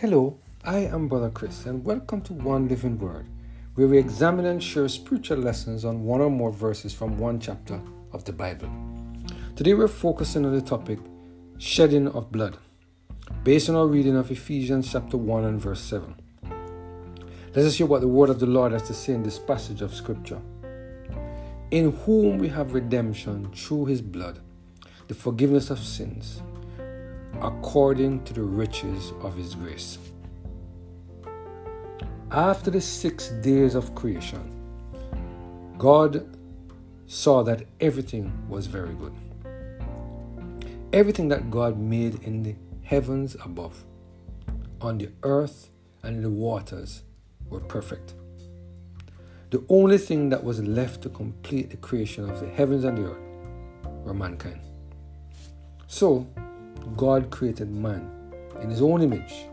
Hello, I am Brother Chris, and welcome to One Living Word, where we examine and share spiritual lessons on one or more verses from one chapter of the Bible. Today we're focusing on the topic shedding of blood, based on our reading of Ephesians chapter 1 and verse 7. Let us hear what the word of the Lord has to say in this passage of Scripture. In whom we have redemption through his blood, the forgiveness of sins according to the riches of his grace. After the six days of creation, God saw that everything was very good. Everything that God made in the heavens above, on the earth, and in the waters were perfect. The only thing that was left to complete the creation of the heavens and the earth were mankind. So, God created man in his own image,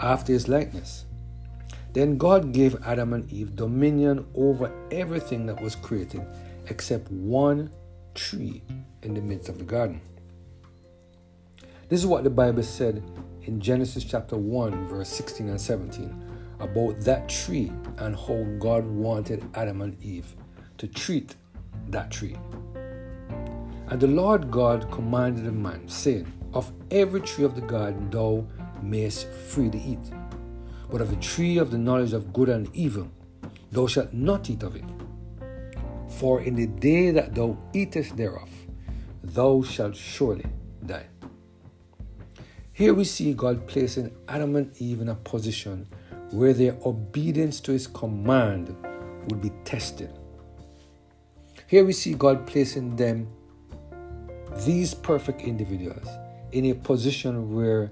after his likeness. Then God gave Adam and Eve dominion over everything that was created except one tree in the midst of the garden. This is what the Bible said in Genesis chapter 1, verse 16 and 17 about that tree and how God wanted Adam and Eve to treat that tree. And the Lord God commanded the man, saying, of every tree of the garden thou mayest freely eat, but of the tree of the knowledge of good and evil thou shalt not eat of it. For in the day that thou eatest thereof, thou shalt surely die. Here we see God placing Adam and Eve in a position where their obedience to his command would be tested. Here we see God placing them, these perfect individuals, in a position where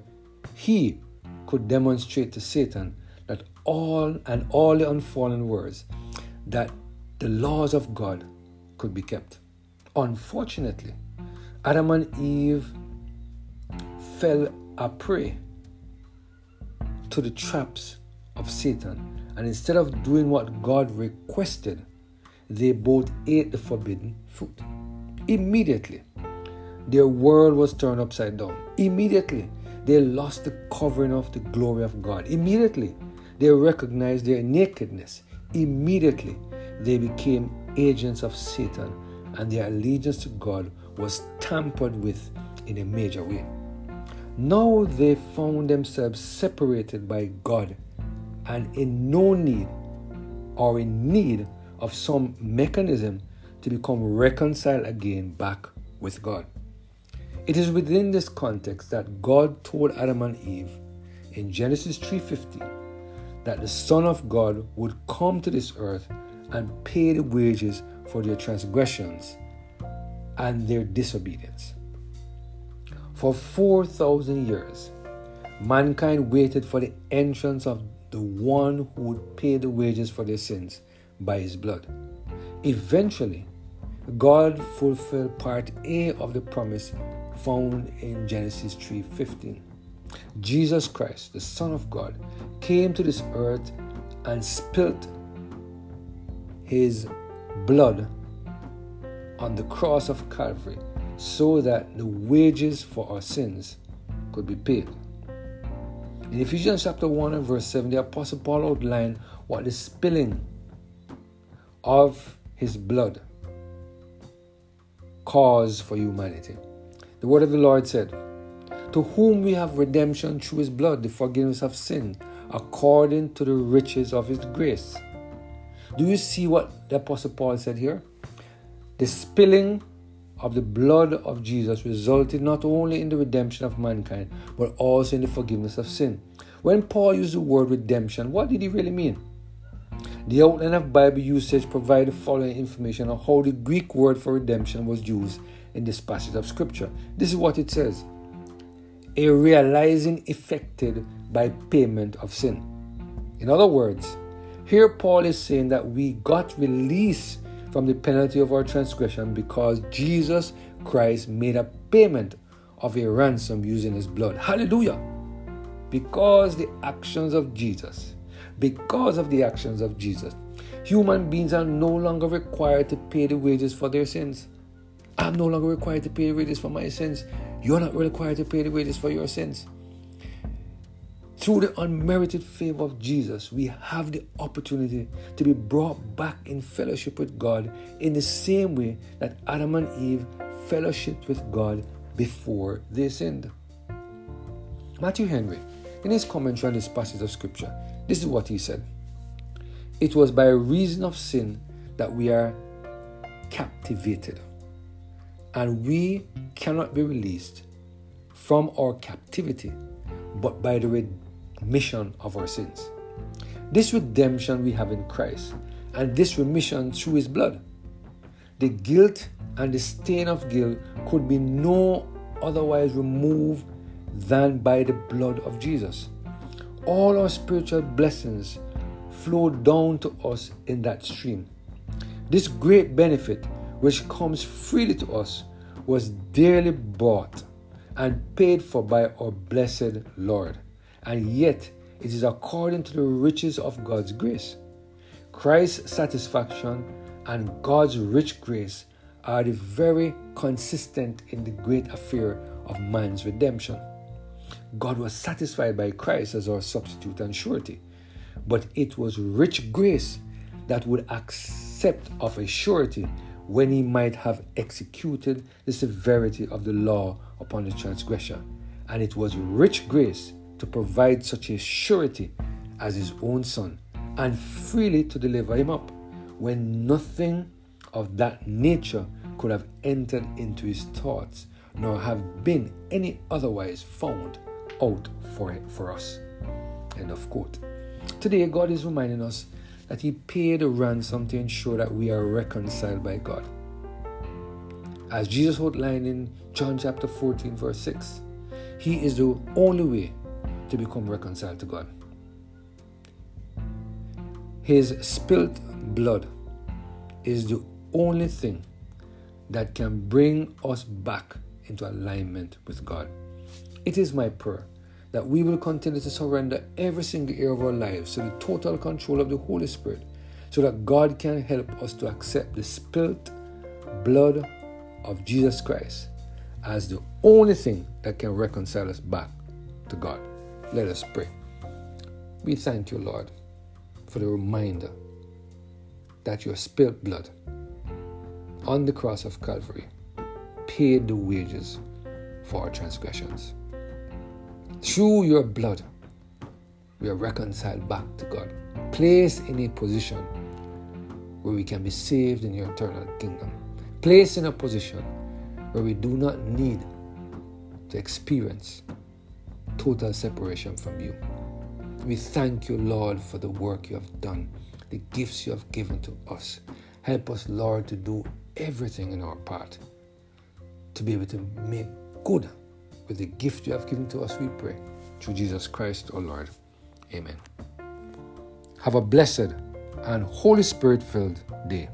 he could demonstrate to Satan that all and all the unfallen words that the laws of God could be kept. Unfortunately, Adam and Eve fell a prey to the traps of Satan, and instead of doing what God requested, they both ate the forbidden fruit. Immediately, their world was turned upside down. Immediately, they lost the covering of the glory of God. Immediately, they recognized their nakedness. Immediately, they became agents of Satan, and their allegiance to God was tampered with in a major way. Now they found themselves separated by God and in no need or in need of some mechanism to become reconciled again back with God. It is within this context that God told Adam and Eve in Genesis 3:15 that the Son of God would come to this earth and pay the wages for their transgressions and their disobedience. For 4,000 years, mankind waited for the entrance of the one who would pay the wages for their sins by his blood. Eventually, God fulfilled part A of the promise found in Genesis 3:15. Jesus Christ, the Son of God, came to this earth and spilt his blood on the cross of Calvary so that the wages for our sins could be paid. In Ephesians chapter 1 and verse 7, the Apostle Paul outlined what the spilling of his blood caused for humanity. The word of the Lord said, To whom we have redemption through his blood, the forgiveness of sin, according to the riches of his grace. Do you see what the Apostle Paul said here? The spilling of the blood of Jesus resulted not only in the redemption of mankind, but also in the forgiveness of sin. When Paul used the word redemption, what did he really mean? The outline of Bible usage provides the following information on how the Greek word for redemption was used in this passage of scripture. This is what it says a realizing effected by payment of sin. In other words, here Paul is saying that we got release from the penalty of our transgression because Jesus Christ made a payment of a ransom using his blood. Hallelujah! Because the actions of Jesus, because of the actions of Jesus, human beings are no longer required to pay the wages for their sins. I'm no longer required to pay the wages for my sins. You're not required to pay the wages for your sins. Through the unmerited favor of Jesus, we have the opportunity to be brought back in fellowship with God in the same way that Adam and Eve fellowshiped with God before they sinned. Matthew Henry, in his commentary on this passage of Scripture, this is what he said It was by reason of sin that we are captivated, and we cannot be released from our captivity but by the remission of our sins. This redemption we have in Christ, and this remission through His blood. The guilt and the stain of guilt could be no otherwise removed than by the blood of Jesus. All our spiritual blessings flow down to us in that stream. This great benefit, which comes freely to us, was dearly bought and paid for by our blessed Lord. And yet, it is according to the riches of God's grace. Christ's satisfaction and God's rich grace are the very consistent in the great affair of man's redemption. God was satisfied by Christ as our substitute and surety, but it was rich grace that would accept of a surety when he might have executed the severity of the law upon the transgressor. And it was rich grace to provide such a surety as his own son, and freely to deliver him up, when nothing of that nature could have entered into his thoughts, nor have been any otherwise found out for, it, for us. End of quote. Today, God is reminding us that He paid a ransom to ensure that we are reconciled by God. As Jesus outlined in John chapter 14, verse 6, He is the only way to become reconciled to God. His spilt blood is the only thing that can bring us back into alignment with God. It is my prayer that we will continue to surrender every single area of our lives to the total control of the Holy Spirit so that God can help us to accept the spilt blood of Jesus Christ as the only thing that can reconcile us back to God. Let us pray. We thank you, Lord, for the reminder that your spilt blood on the cross of Calvary paid the wages for our transgressions. Through your blood, we are reconciled back to God, placed in a position where we can be saved in your eternal kingdom, placed in a position where we do not need to experience total separation from you. We thank you, Lord, for the work you have done, the gifts you have given to us. Help us, Lord, to do everything in our part to be able to make good with the gift you have given to us, we pray. Through Jesus Christ, our Lord. Amen. Have a blessed and Holy Spirit filled day.